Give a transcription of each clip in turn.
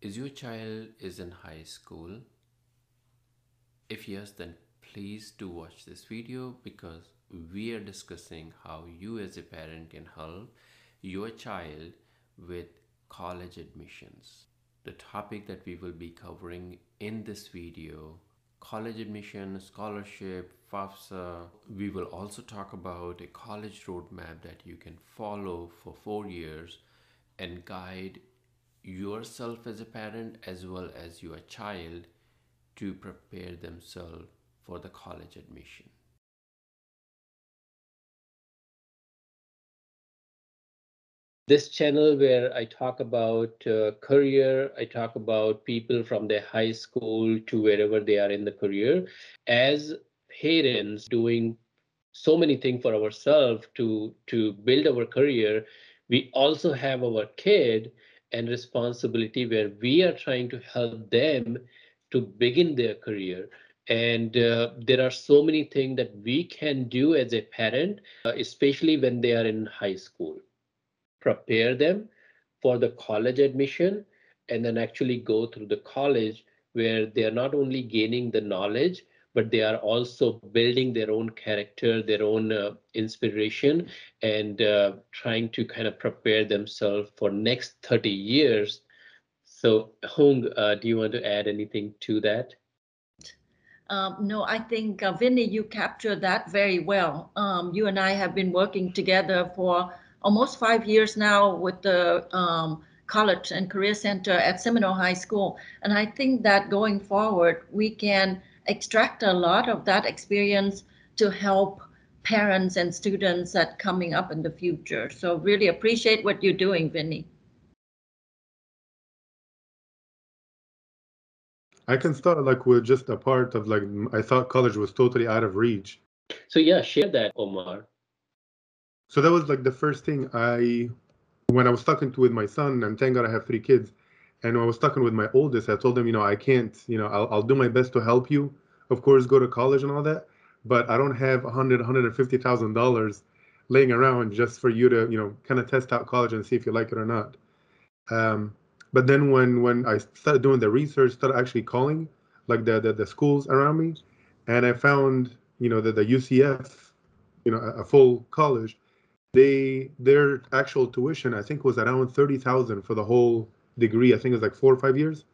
Is your child is in high school? If yes, then please do watch this video because we are discussing how you as a parent can help your child with college admissions. The topic that we will be covering in this video college admission, scholarship, FAFSA. We will also talk about a college roadmap that you can follow for four years and guide yourself as a parent as well as your child to prepare themselves for the college admission. this channel where I talk about uh, career, I talk about people from their high school to wherever they are in the career, as parents doing so many things for ourselves to to build our career, we also have our kid and responsibility where we are trying to help them to begin their career. And uh, there are so many things that we can do as a parent, uh, especially when they are in high school prepare them for the college admission and then actually go through the college where they are not only gaining the knowledge but they are also building their own character their own uh, inspiration and uh, trying to kind of prepare themselves for next 30 years so Huong uh, do you want to add anything to that um, no, I think uh, Vinny, you captured that very well. Um, you and I have been working together for almost five years now with the um, college and career center at Seminole High School. And I think that going forward, we can extract a lot of that experience to help parents and students that coming up in the future. So really appreciate what you're doing, Vinny. I can start like with just a part of like I thought college was totally out of reach. So yeah, share that, Omar so that was like the first thing I, when I was talking to with my son, and thank God I have three kids, and I was talking with my oldest, I told him, you know, I can't, you know, I'll, I'll do my best to help you, of course, go to college and all that, but I don't have a hundred, hundred and fifty thousand dollars laying around just for you to, you know, kind of test out college and see if you like it or not. Um, but then when when I started doing the research, started actually calling like the the, the schools around me, and I found, you know, that the UCF, you know, a, a full college they their actual tuition I think was around thirty thousand for the whole degree. I think it was like four or five years,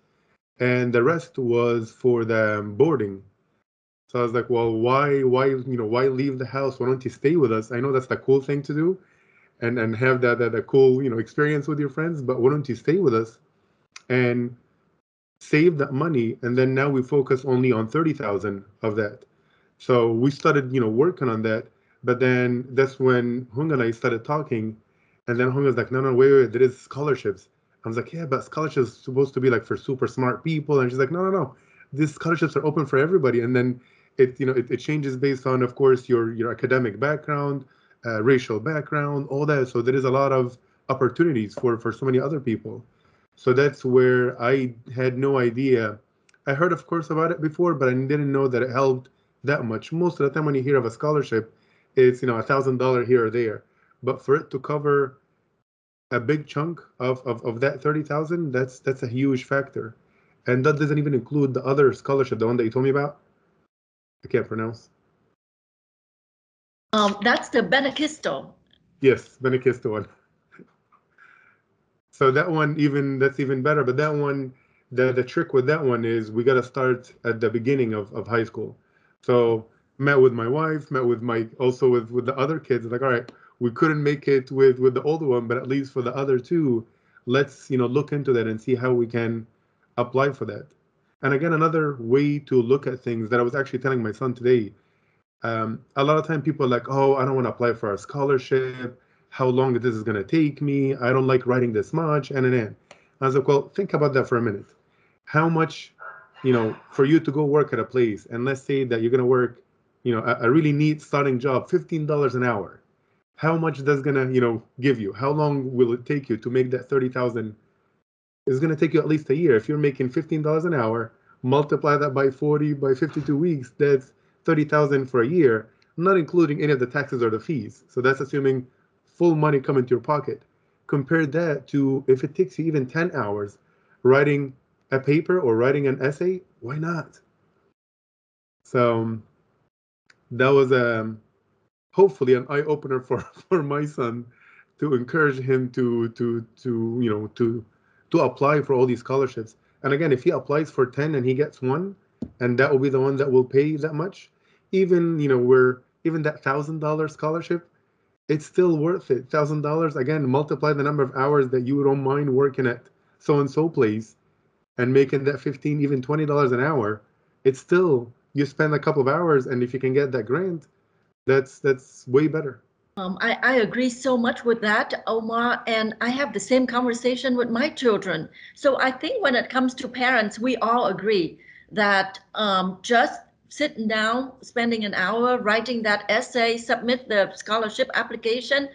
and the rest was for the boarding. So I was like, well, why why you know why leave the house? Why don't you stay with us? I know that's the cool thing to do, and and have that that, that cool you know experience with your friends. But why don't you stay with us, and save that money? And then now we focus only on thirty thousand of that. So we started you know working on that but then that's when Huong and I started talking, and then Huong was like, "No, no, wait, wait, there is scholarships." I was like, "Yeah, but scholarships supposed to be like for super smart people," and she's like, "No, no, no, these scholarships are open for everybody." And then it, you know, it, it changes based on, of course, your your academic background, uh, racial background, all that. So there is a lot of opportunities for for so many other people. So that's where I had no idea. I heard, of course, about it before, but I didn't know that it helped that much. Most of the time, when you hear of a scholarship, it's you know a thousand dollar here or there but for it to cover a big chunk of, of, of that 30,000 that's that's a huge factor. And that doesn't even include the other scholarship the one that you told me about? I can't pronounce. Um that's the Benacquisto yes Benacquisto one. So that one even that's even better but that one the the trick with that one is we got to start at the beginning of, of high school. So met with my wife, met with my also with with the other kids. Like, all right, we couldn't make it with with the older one, but at least for the other two, let's you know look into that and see how we can apply for that. And again, another way to look at things that I was actually telling my son today. Um, a lot of time people are like, oh, I don't want to apply for a scholarship. How long is this is going to take me? I don't like writing this much, and and and. I was like, well, think about that for a minute. How much, you know, for you to go work at a place, and let's say that you're going to work you know, a, a really neat starting job, $15 an hour. How much that's gonna, you know, give you? How long will it take you to make that 30,000? It's gonna take you at least a year. If you're making $15 an hour, multiply that by 40 by 52 weeks, that's 30,000 for a year, not including any of the taxes or the fees. So that's assuming full money coming to your pocket. Compare that to if it takes you even 10 hours, writing a paper or writing an essay, why not? So um, that was um, hopefully an eye opener for for my son to encourage him to to to you know to to apply for all these scholarships. And again, if he applies for 10 and he gets one, and that will be the one that will pay that much, even you know where even that thousand dollar scholarship, it's still worth it. Thousand dollars again, multiply the number of hours that you don't mind working at so and so place, and making that 15 even 20 dollars an hour. It's still you spend a couple of hours, and if you can get that grant, that's that's way better. Um, I, I agree so much with that, Omar, and I have the same conversation with my children. So I think when it comes to parents, we all agree that um, just sitting down, spending an hour writing that essay, submit the scholarship application,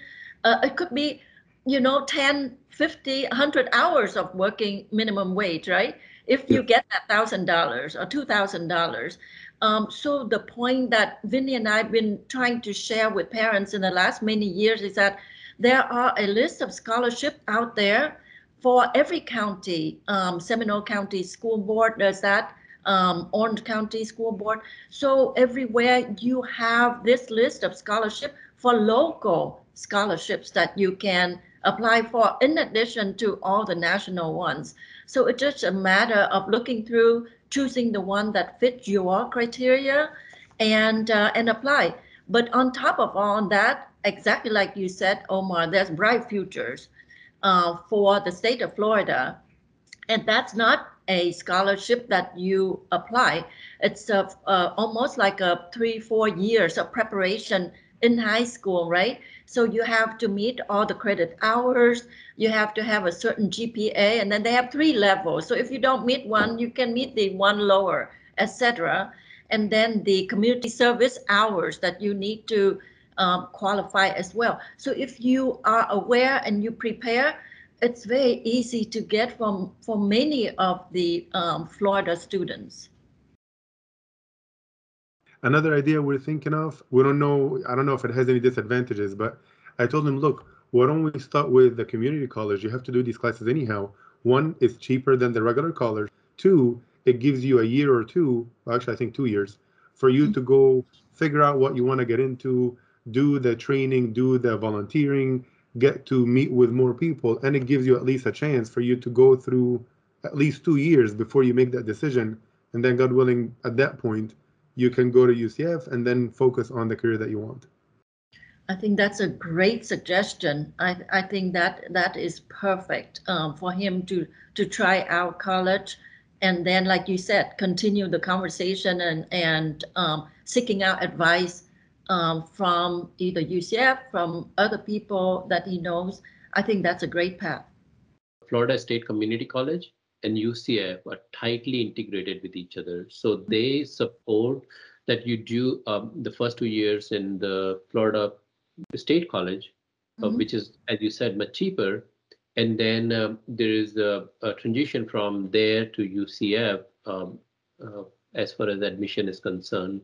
uh, it could be, you know, 10, 50, 100 hours of working minimum wage, right? If you get that $1,000 or $2,000. Um, so the point that Vinny and I have been trying to share with parents in the last many years is that there are a list of scholarships out there for every county. Um, Seminole County School Board does that. Um, Orange County School Board. So everywhere you have this list of scholarship for local scholarships that you can apply for in addition to all the national ones. So it's just a matter of looking through choosing the one that fits your criteria and uh, and apply. But on top of all that, exactly like you said, Omar, there's Bright Futures uh, for the state of Florida. And that's not a scholarship that you apply. It's a, uh, almost like a three, four years of preparation in high school, right? So you have to meet all the credit hours, you have to have a certain GPA, and then they have three levels. So if you don't meet one, you can meet the one lower, etc. And then the community service hours that you need to um, qualify as well. So if you are aware and you prepare, it's very easy to get from for many of the um, Florida students. Another idea we're thinking of, we don't know, I don't know if it has any disadvantages, but I told him, look, why don't we start with the community college? You have to do these classes anyhow. One, is cheaper than the regular college. Two, it gives you a year or two, actually, I think two years, for you mm-hmm. to go figure out what you want to get into, do the training, do the volunteering, get to meet with more people, and it gives you at least a chance for you to go through at least two years before you make that decision. And then, God willing, at that point, you can go to UCF and then focus on the career that you want. I think that's a great suggestion. I, I think that that is perfect um, for him to to try out college, and then, like you said, continue the conversation and and um, seeking out advice um, from either UCF, from other people that he knows. I think that's a great path. Florida State Community College and UCF are tightly integrated with each other. So they support that you do um, the first two years in the Florida State College, uh, mm-hmm. uh, which is, as you said, much cheaper. And then um, there is a, a, transition from there to UCF um, uh, as far as admission is concerned.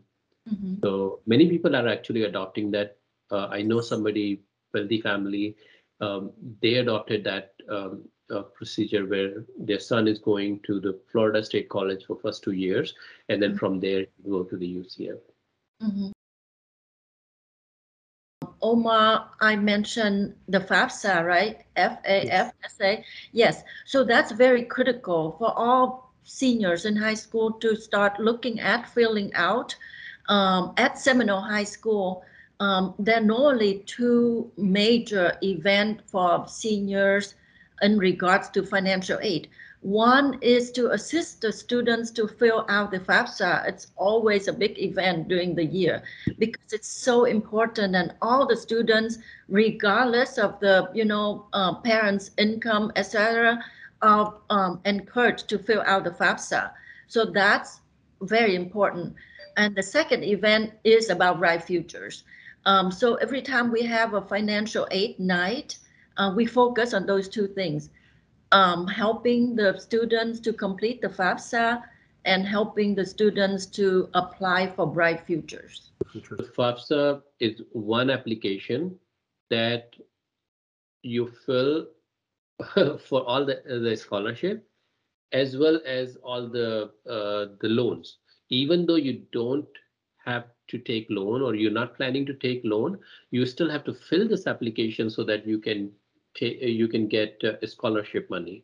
Mm-hmm. So many people are actually adopting that. Uh, I know somebody, wealthy family, um, they adopted that um, uh, procedure where their son is going to the Florida State College for first two years, and then mm-hmm. from there go to the UCF. Mm-hmm. Omar, I mentioned the FAFSA, right? F A F S A. Yes. So that's very critical for all seniors in high school to start looking at filling out. Um, at Seminole High School, um, there are normally two major events for seniors in regards to financial aid. One is to assist the students to fill out the FAFSA. It's always a big event during the year because it's so important and all the students, regardless of the, you know, uh, parents' income, etc., are um, encouraged to fill out the FAFSA. So that's very important. And the second event is about Bright Futures. Um, so every time we have a financial aid night, uh, we focus on those two things, um, helping the students to complete the FAFSA and helping the students to apply for Bright Futures. FAFSA is one application that you fill for all the, the scholarship as well as all the uh, the loans. Even though you don't have to take loan or you're not planning to take loan, you still have to fill this application so that you can take you can get uh, scholarship money.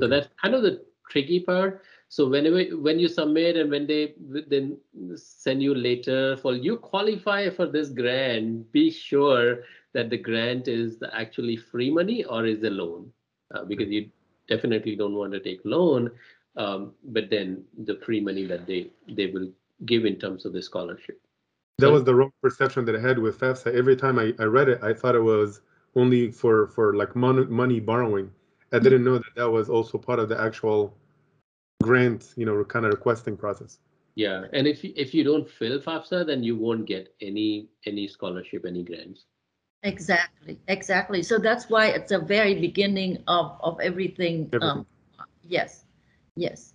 So that's kind of the tricky part. So whenever when you submit and when they then send you later for you qualify for this grant, be sure that the grant is the actually free money or is a loan, uh, because you definitely don't want to take loan. Um, but then the free money that they they will give in terms of the scholarship. That So- was the wrong perception that I had with FAFSA. Every time I, I read it, I thought it was only for for like money money borrowing. I didn't know that that was also part of the actual grant, you know, kind of requesting process. Yeah, and if you, if you don't fill FAFSA, then you won't get any any scholarship, any grants. Exactly, exactly. So that's why it's a very beginning of, of everything. Everything. Um, yes, yes.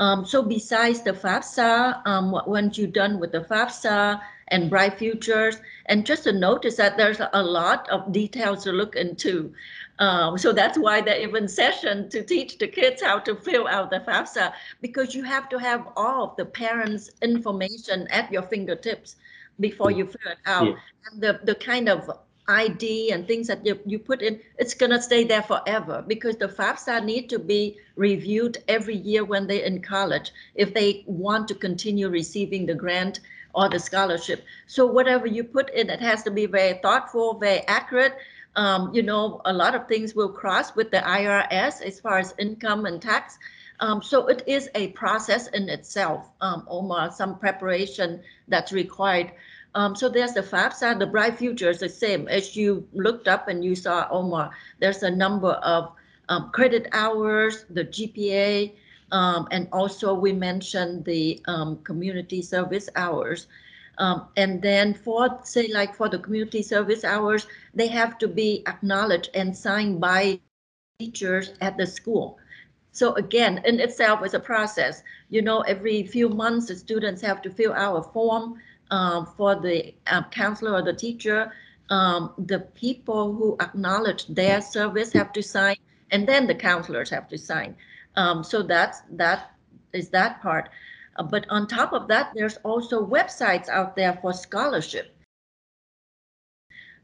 Um, so besides the FAFSA, um, once you're done with the FAFSA and Bright Futures, and just to notice that there's a lot of details to look into. Um, so that's why the even session to teach the kids how to fill out the FAFSA, because you have to have all of the parents' information at your fingertips before you fill it out. Yeah. And the, the kind of ID and things that you, you put in, it's gonna stay there forever because the FAFSA need to be reviewed every year when they're in college if they want to continue receiving the grant or the scholarship. So whatever you put in, it has to be very thoughtful, very accurate. Um, you know, a lot of things will cross with the IRS as far as income and tax. Um, so it is a process in itself, um, Omar, some preparation that's required. Um, so there's the FAFSA, the Bright Future is the same. As you looked up and you saw Omar, there's a number of um, credit hours, the GPA, um, and also we mentioned the um, community service hours. Um, and then for, say, like for the community service hours, they have to be acknowledged and signed by teachers at the school. So again, in itself is a process. You know, every few months, the students have to fill out a form um, for the uh, counselor or the teacher. Um, the people who acknowledge their service have to sign, and then the counselors have to sign. Um, so that's that is that part. Uh, but on top of that, there's also websites out there for scholarship.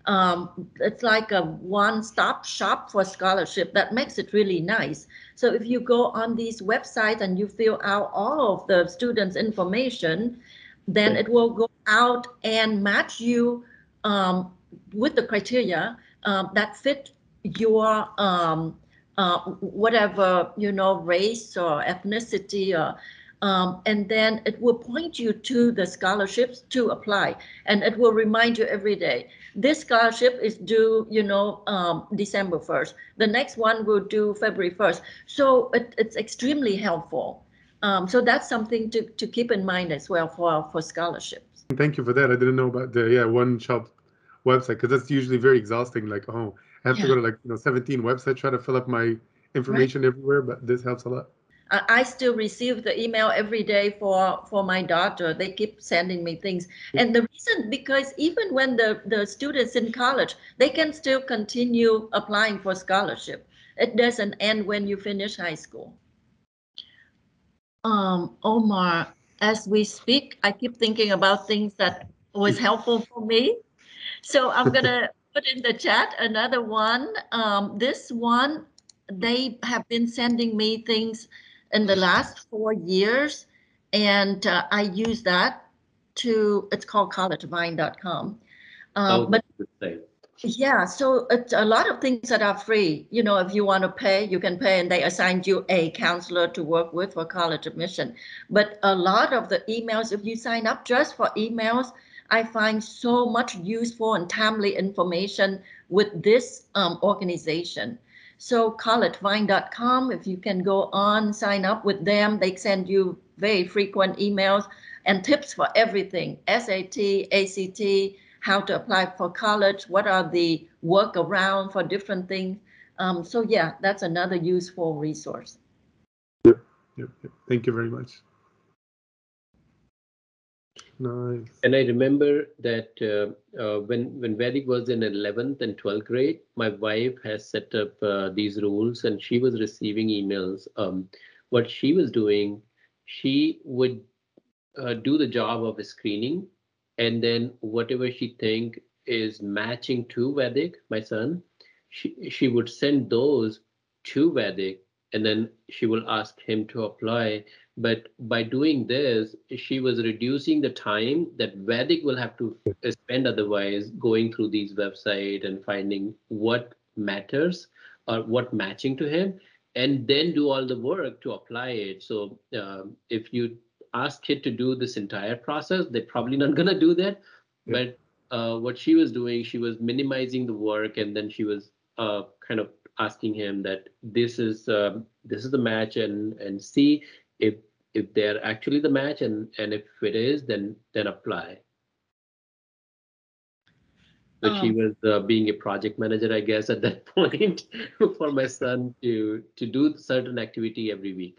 Um, it's like a one-stop shop for scholarship that makes it really nice. So if you go on these websites and you fill out all of the students' information, then it will go out and match you um, with the criteria um, that fit your um, uh, whatever you know race or ethnicity or um, and then it will point you to the scholarships to apply and it will remind you every day this scholarship is due you know um, december 1st the next one will do february 1st so it, it's extremely helpful. Um, so that's something to, to keep in mind as well for, for scholarships. Thank you for that. I didn't know about the yeah one shop website because that's usually very exhausting. Like, oh, I have to go to like you know 17 websites try to fill up my information everywhere, but this helps a lot. I, I still receive the email every day for, for my daughter. They keep sending me things. And the reason, because even when the, the students in college, they can still continue applying for scholarship. It doesn't end when you finish high school. Um, Omar, as we speak, I keep thinking about things that was helpful for me. So I'm gonna put in the chat another one. Um, this one, they have been sending me things in the last four years, and uh, I use that to. It's called collegevine.com. Um, Oh, but. Yeah, so it's a lot of things that are free. You know, if you want to pay, you can pay, and they assign you a counselor to work with for college admission. But a lot of the emails, if you sign up just for emails, I find so much useful and timely information with this um, organization. So collegevine.com, if you can go on, sign up with them, they send you very frequent emails and tips for everything, SAT, ACT, how to apply for college, what are the workaround for different things. Um, so yeah, that's another useful resource. Yep, yep. Thank you very much. Nice. And I remember that uh, uh, when when Vedic was in 11th and 12th grade, my wife has set up uh, these rules, and she was receiving emails um, what she was doing, she would uh, do the job of screening, and then whatever she think is matching to Vedic, my son, she she would send those to Vedic, and then she will ask him to apply. But by doing this, she was reducing the time that Vedic will have to spend otherwise going through these website and finding what matters or what matching to him and then do all the work to apply it. So um, if you ask kid to do this entire process, they're probably not gonna do that. Yeah. But uh, what she was doing, she was minimizing the work, and then she was uh, kind of asking him that this is um, this is the match, and and see if if they're actually the match, and and if it is, then then apply. But she Um, was uh, being a project manager, I guess, at that point for my son to to do certain activity every week.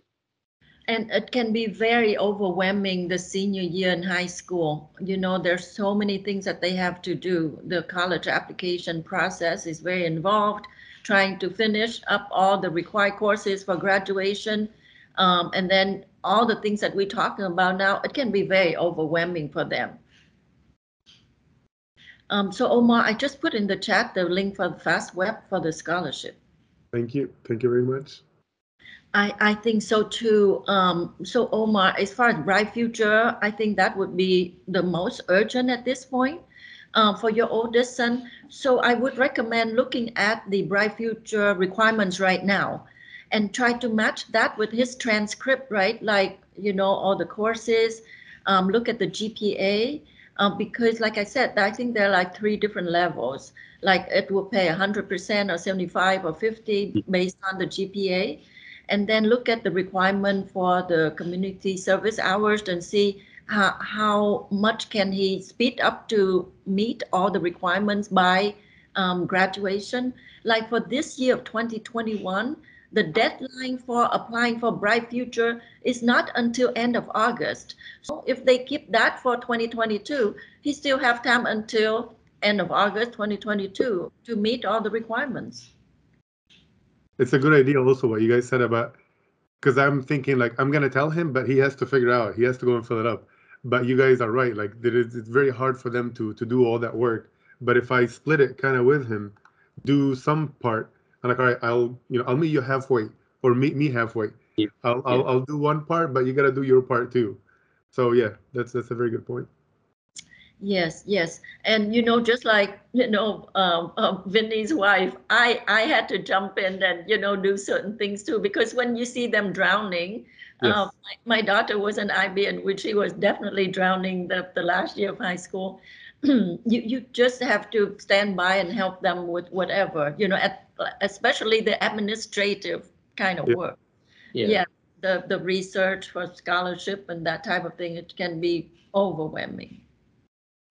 And it can be very overwhelming the senior year in high school. You know, there's so many things that they have to do. The college application process is very involved, trying to finish up all the required courses for graduation. Um, and then all the things that we're talking about now, it can be very overwhelming for them. Um, so Omar, I just put in the chat the link for the Fastweb for the scholarship. Thank you. Thank you very much. I, I think so too. Um, so Omar, as far as Bright Future, I think that would be the most urgent at this point uh, for your oldest son. So I would recommend looking at the Bright Future requirements right now and try to match that with his transcript, right? Like, you know, all the courses, um, look at the GPA. Um, because like I said, I think there are like three different levels. Like it will pay 100% or 75 or 50 based on the GPA and then look at the requirement for the community service hours and see how, how much can he speed up to meet all the requirements by um, graduation. Like for this year of 2021, the deadline for applying for Bright Future is not until end of August. So if they keep that for 2022, he still have time until end of August 2022 to meet all the requirements. It's a good idea also what you guys said about because I'm thinking like I'm gonna tell him, but he has to figure out. He has to go and fill it up. But you guys are right. Like there is, it's very hard for them to to do all that work. But if I split it kind of with him, do some part, and like all right, I'll you know I'll meet you halfway or meet me halfway. Yeah. I'll, I'll Yeah. I'll do one part, but you gotta do your part too. So yeah, that's that's a very good point. Yes, yes, and you know, just like you know, um, uh, Vinny's wife, I I had to jump in and you know do certain things too because when you see them drowning, Yes. uh, my, my daughter was an IB in which she was definitely drowning the the last year of high school. you you just have to stand by and help them with whatever you know, at, especially the administrative kind of Yeah. work. Yeah. yeah, the the research for scholarship and that type of thing, it can be overwhelming.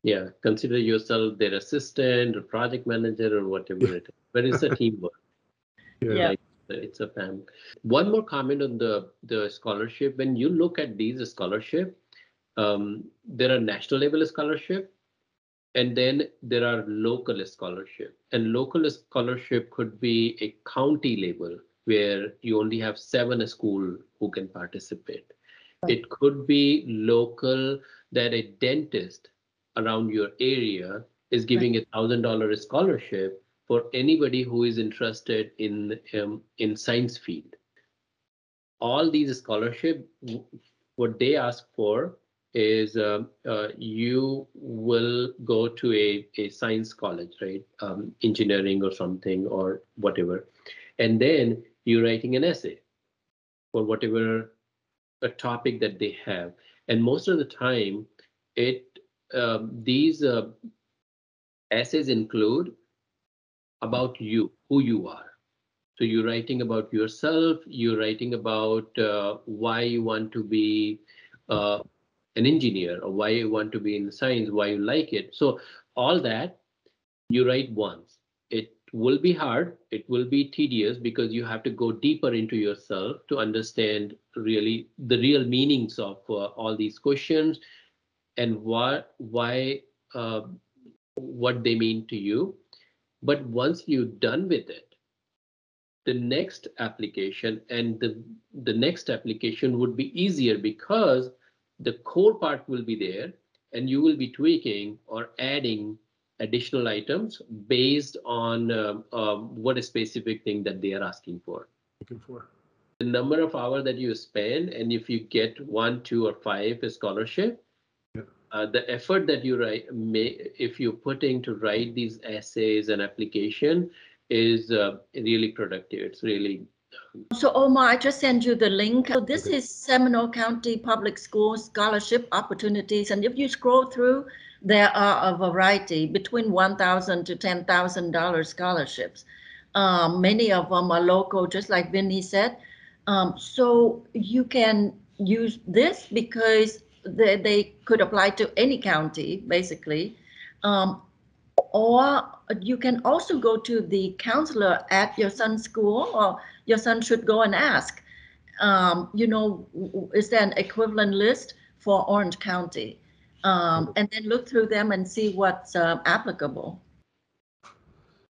Yeah, consider yourself their assistant or project manager or whatever it is. But it's a teamwork. Yeah. Like, it's a family. One more comment on the the scholarship. When you look at these scholarship, um, there are national level scholarship, and then there are local scholarship. And local scholarship could be a county level where you only have seven school who can participate. It could be local that a dentist around your area is giving a thousand dollar scholarship for anybody who is interested in um, in science field. All these scholarship, what they ask for is um, uh, you will go to a, a science college, right? Um, engineering or something or whatever, and then you're writing an essay for whatever a topic that they have, and most of the time, it these uh, essays include about you, who you are. So you're writing about yourself, you're writing about uh, why you want to be uh, an engineer or why you want to be in science, why you like it. So all that you write once. It will be hard, it will be tedious because you have to go deeper into yourself to understand really the real meanings of uh, all these questions and what why uh, what they mean to you but once you're done with it the next application and the, the next application would be easier because the core part will be there and you will be tweaking or adding additional items based on um, um, what a specific thing that they are asking for. Looking for. The number of hours that you spend, and if you get one, two, or five a scholarship. Uh, the effort that you write, may, if you're putting to write these essays and application, is uh, really productive. It's really So Omar, I just sent you the link. So this Okay. is Seminole County Public Schools Scholarship Opportunities. And if you scroll through, there are a variety between 1,000 to $10,000 scholarships. Um, many of them are local, just like Vinny said. Um, so you can use this because they, they could apply to any county, basically. Um, or you can also go to the counselor at your son's school or your son should go and ask, um, you know, is there an equivalent list for Orange County? Um, and then look through them and see what's um, applicable.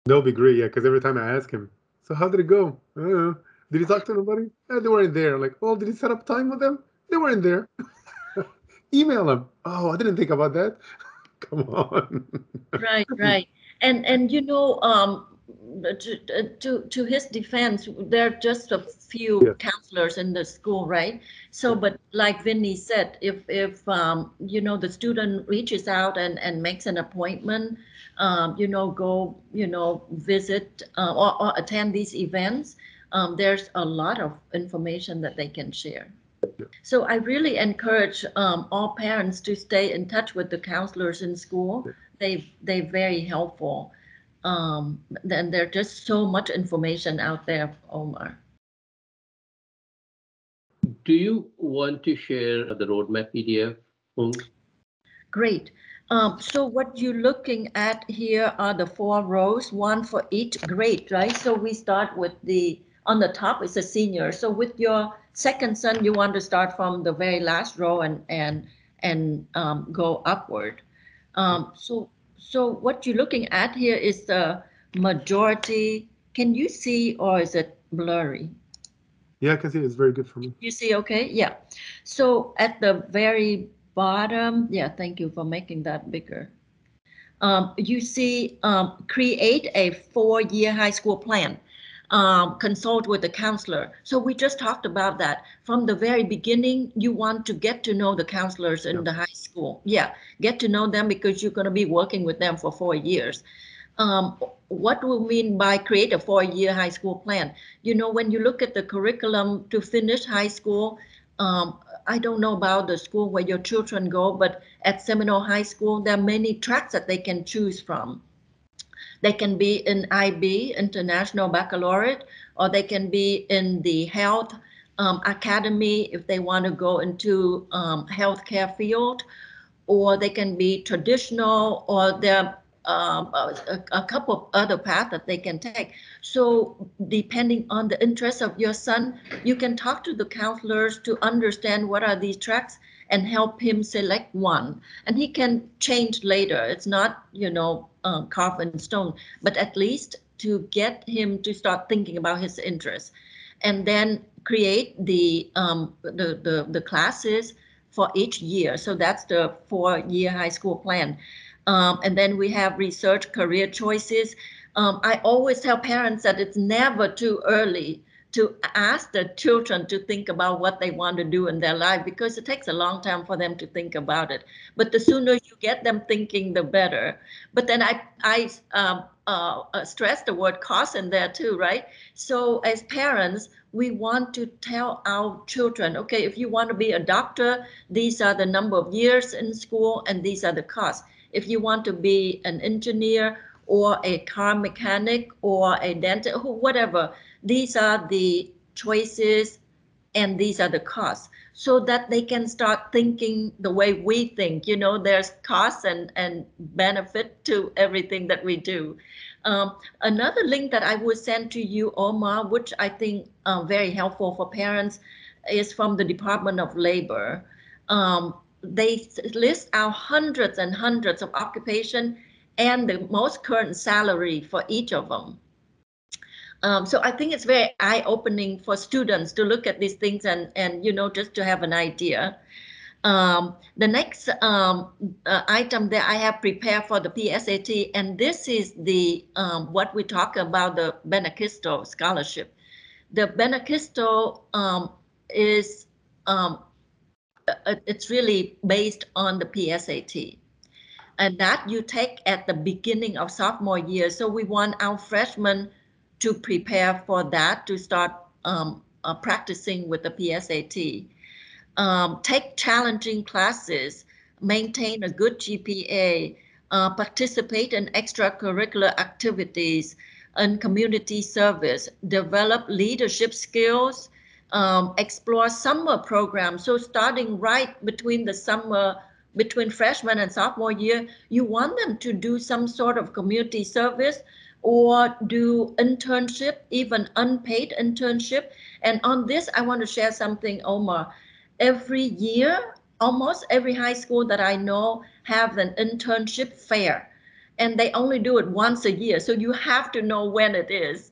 That'll be great, yeah, because every time I ask him, so how did it go? Did he talk to nobody? Eh, they weren't there. Like, oh, did he set up time with them? They weren't there. Email them. Oh, I didn't think about that. Come on. Right, right. And, and you know, um, to, to, to his defense, there are just a few Yeah. counselors in the school, right? So, but like Vinny said, if, if, um, you know, the student reaches out and, and makes an appointment, um, you know, go, you know, visit, uh, or, or attend these events, um, there's a lot of information that they can share. So I really encourage, um, all parents to stay in touch with the counselors in school. They, they're very helpful. Um, then there's just so much information out there, Omar. Do you want to share the roadmap PDF? Great. Um, so what you're looking at here are the four rows, one for each grade, right? So we start with the, on the top is a senior. So with your second son, you want to start from the very last row and, and, and um, go upward. Um, so, so what you're looking at here is the majority. Can you see or is it blurry? yeah, I can see it's very good for me. You see, okay, yeah. So at the very bottom, yeah, thank you for making that bigger. Um, you see, um, create a four-year high school plan. Um, consult with the counselor. So we just talked about that. From the very beginning, you want to get to know the counselors in the high school. Yeah, get to know them because you're going to be working with them for four years. Um, what do we mean by create a four-year high school plan? you know, when you look at the curriculum to finish high school, um, I don't know about the school where your children go, but at Seminole High School, there are many tracks that they can choose from. They can be in IB, International Baccalaureate, or they can be in the health um, academy if they want to go into um, healthcare field, or they can be traditional, or there are um, a, a couple of other paths that they can take. So depending on the interest of your son, you can talk to the counselors to understand what are these tracks and help him select one. And he can change later. It's not, you know, uh, carved in stone, but at least to get him to start thinking about his interests. And then create the, um, the, the, the classes for each year. So that's the four-year high school plan. Um, and then we have research career choices. Um, I always tell parents that it's never too early to ask the children to think about what they want to do in their life because it takes a long time for them to think about it. But the sooner you get them thinking, the better. But then I, I um, uh, uh, stress the word cost in there too, right? So as parents, we want to tell our children, okay, if you want to be a doctor, these are the number of years in school and these are the costs. If you want to be an engineer or a car mechanic or a dentist, or whatever, these are the choices and these are the costs so that they can start thinking the way we think. You know there's costs and and benefit to everything that we do. Um, another link that i would send to you omar which i think uh, very helpful for parents is from the department of labor. Um, they list out hundreds and hundreds of occupation and the most current salary for each of them Um, so I think it's very eye-opening for students to look at these things and and you know just to have an idea. Um, the next um, uh, item that I have prepared for the PSAT, and this is the um, what we talk about the Benacquisto scholarship. The Benacquisto um, is um, uh, it's really based on the PSAT, and that you take at the beginning of sophomore year. So we want our freshmen to prepare for that to start um, uh, practicing with the PSAT um, take challenging classes, maintain a good GPA, uh, participate in extracurricular activities and community service, develop leadership skills, um, explore summer programs. So starting right between the summer, between freshman and sophomore year, you want them to do some sort of community service or do internship, even unpaid internship. And on this, I want to share something, Omar every year, almost every high school that I know have an internship fair, and they only do it once a year. So you have to know when it is.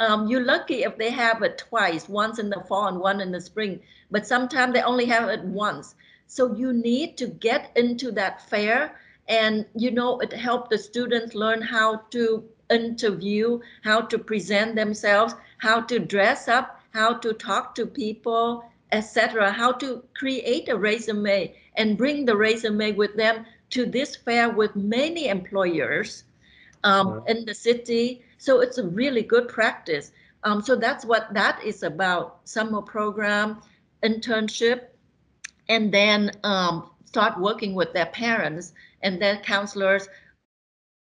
Um, you're lucky if they have it twice, once in the fall and one in the spring, but sometimes they only have it once. So you need to get into that fair and you know it helped the students learn how to interview, how to present themselves, how to dress up, how to talk to people, etc., how to create a resume and bring the resume with them to this fair with many employers um, in the city. So it's a really good practice. Um, so that's what that is about, summer program, internship, and then um, start working with their parents and their counselors,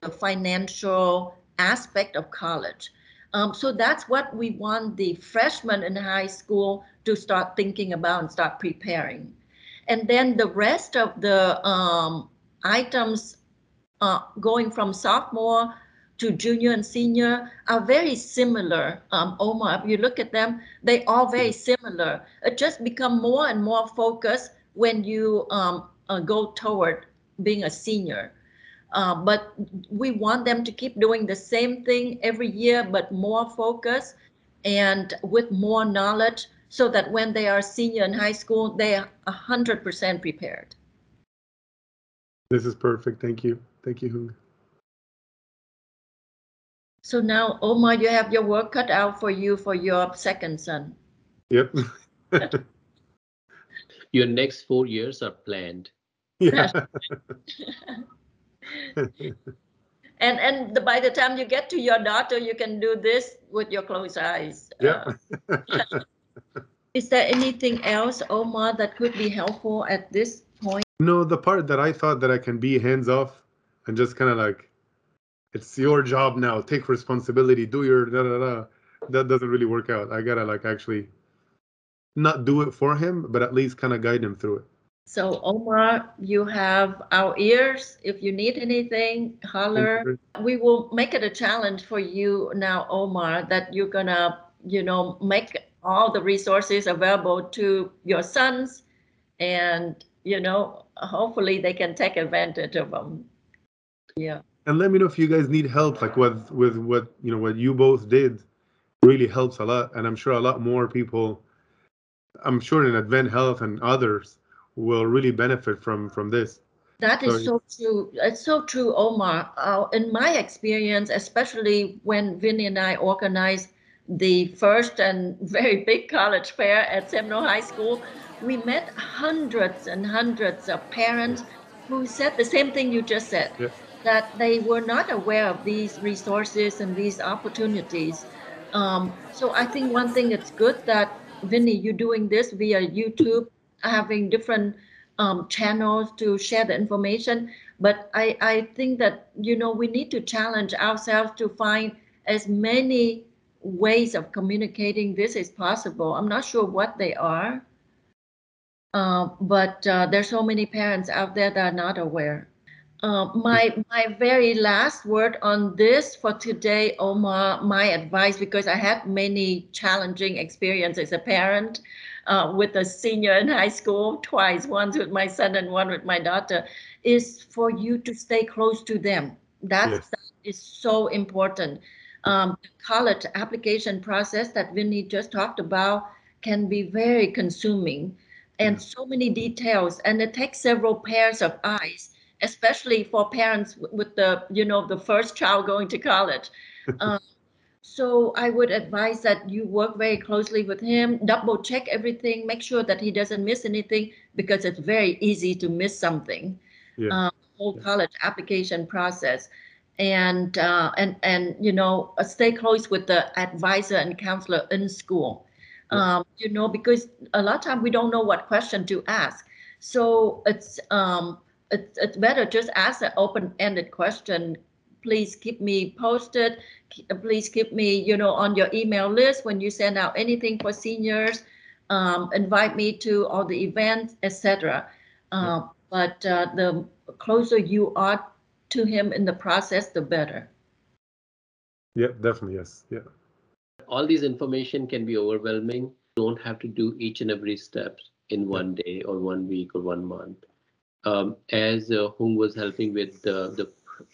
the financial aspect of college. Um, so that's what we want the freshmen in high school to start thinking about and start preparing. And then the rest of the um, items uh, going from sophomore to junior and senior are very similar. Um, Omar, if you look at them, they are very similar. It just become more and more focused when you um, uh, go toward being a senior. Uh, but we want them to keep doing the same thing every year, but more focus and with more knowledge so that when they are senior in high school, they are 100% prepared. This is perfect. Thank you. Thank you, Huong. So now, Omar, you have your work cut out for you for your second son. Yep. your next four years are planned. Yeah. and and the, by the time you get to your daughter, you can do this with your closed eyes. Yeah. Uh, is there anything else, Omar, that could be helpful at this point? No, the part that I thought that I can be hands off and just kind of like, it's your job now. Take responsibility. Do your da da da. That doesn't really work out. I gotta like actually not do it for him, but at least kind of guide him through it. So Omar, you have our ears. If you need anything, holler. We will make it a challenge for you now, Omar, that you're gonna, you know, make all the resources available to your sons and, you know, hopefully they can take advantage of them. Yeah. And let me know if you guys need help, like with with what you know what you both did really helps a lot. And I'm sure a lot more people I'm sure in AdventHealth and others will really benefit from from this. That is so, so true. It's so true, Omar. Uh, in my experience, especially when Vinny and I organized the first and very big college fair at Seminole High School, we met hundreds and hundreds of parents who said the same thing you just said. Yeah. That they were not aware of these resources and these opportunities. Um, so I think one thing it's good that Vinny, you're doing this via YouTube having different um, channels to share the information. But I, I think that, you know, we need to challenge ourselves to find as many ways of communicating this as possible. I'm not sure what they are, uh, but uh, there's so many parents out there that are not aware. Uh, my my very last word on this for today, Omar, my advice, because I had many challenging experiences as a parent uh, with a senior in high school twice, once with my son and one with my daughter, is for you to stay close to them. That's, yes. That is so important. Um, the college application process that Vinny just talked about can be very consuming and so many details, and it takes several pairs of eyes, especially for parents with the, you know, the first child going to college. Um, so I would advise that you work very closely with him, double check everything, make sure that he doesn't miss anything because it's very easy to miss something. Yeah. Um, whole Yeah. college application process. And uh, and and you know, uh, stay close with the advisor and counselor in school. Yeah. Um, you know, because a lot of time we don't know what question to ask. So it's um it's it's better just ask an open-ended question. Please keep me posted. Uh, Please keep me, you know, on your email list when you send out anything for seniors. Um, invite me to all the events, etc. Um, but uh, the closer you are to him in the process, the better. Yeah, definitely. Yes. Yeah. all these information can be overwhelming. You don't have to do each and every step in one day or one week or one month. Um, as uh, Huong was helping with the, the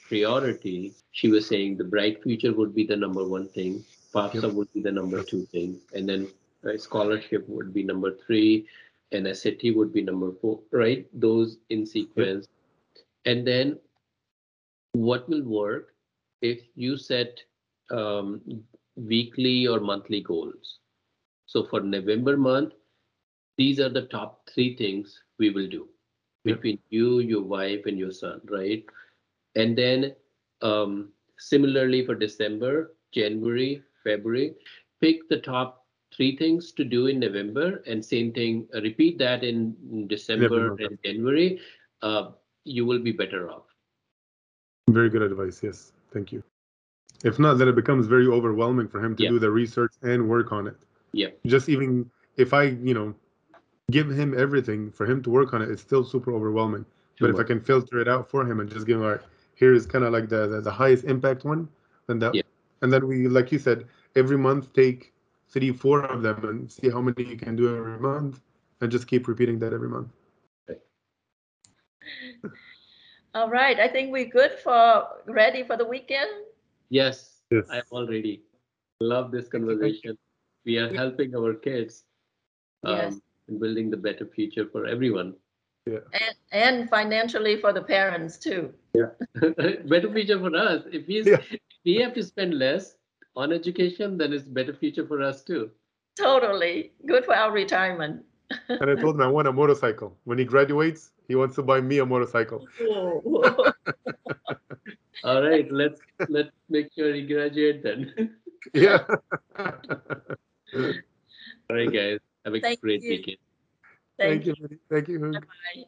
priority, she was saying the bright future would be the number one thing, FAFSA Yep. would be the number two thing, and then uh, scholarship would be number three, and SAT would be number four, right? Those in sequence. And then what will work if you set um, weekly or monthly goals. So for November month, these are the top three things we will do Yeah. between you, your wife, and your son, right? And then um, similarly for December, January, February, pick the top three things to do in November, and same thing. uh, repeat that in December month. and January. Uh, you will be better off. Very good advice. Yes. Thank you. If not, then it becomes very overwhelming for him to Yeah. do the research and work on it. Yeah. Just even if I, you know, give him everything for him to work on it, it's still super overwhelming. But Too if I can filter it out for him and just give him, all right, here is kind of like the, the the highest impact one, then that, Yeah. and then we, like you said, every month take three, four of them and see how many you can do every month, and just keep repeating that every month. All right, I think we're good for ready for the weekend. Yes, Yes. I'm already love this conversation. We are helping our kids um, Yes. In building the better future for everyone. And, and financially for the parents too. Yeah. better future for us. If we Yeah. if we have to spend less on education, then it's better future for us too. Totally good for our retirement. And I told him I want a motorcycle. When he graduates, he wants to buy me a motorcycle. All right, let's let's make sure he graduate then. Yeah. All right, guys. Have a Thank great you. weekend. Thank you. Thank you. Thank you. Bye.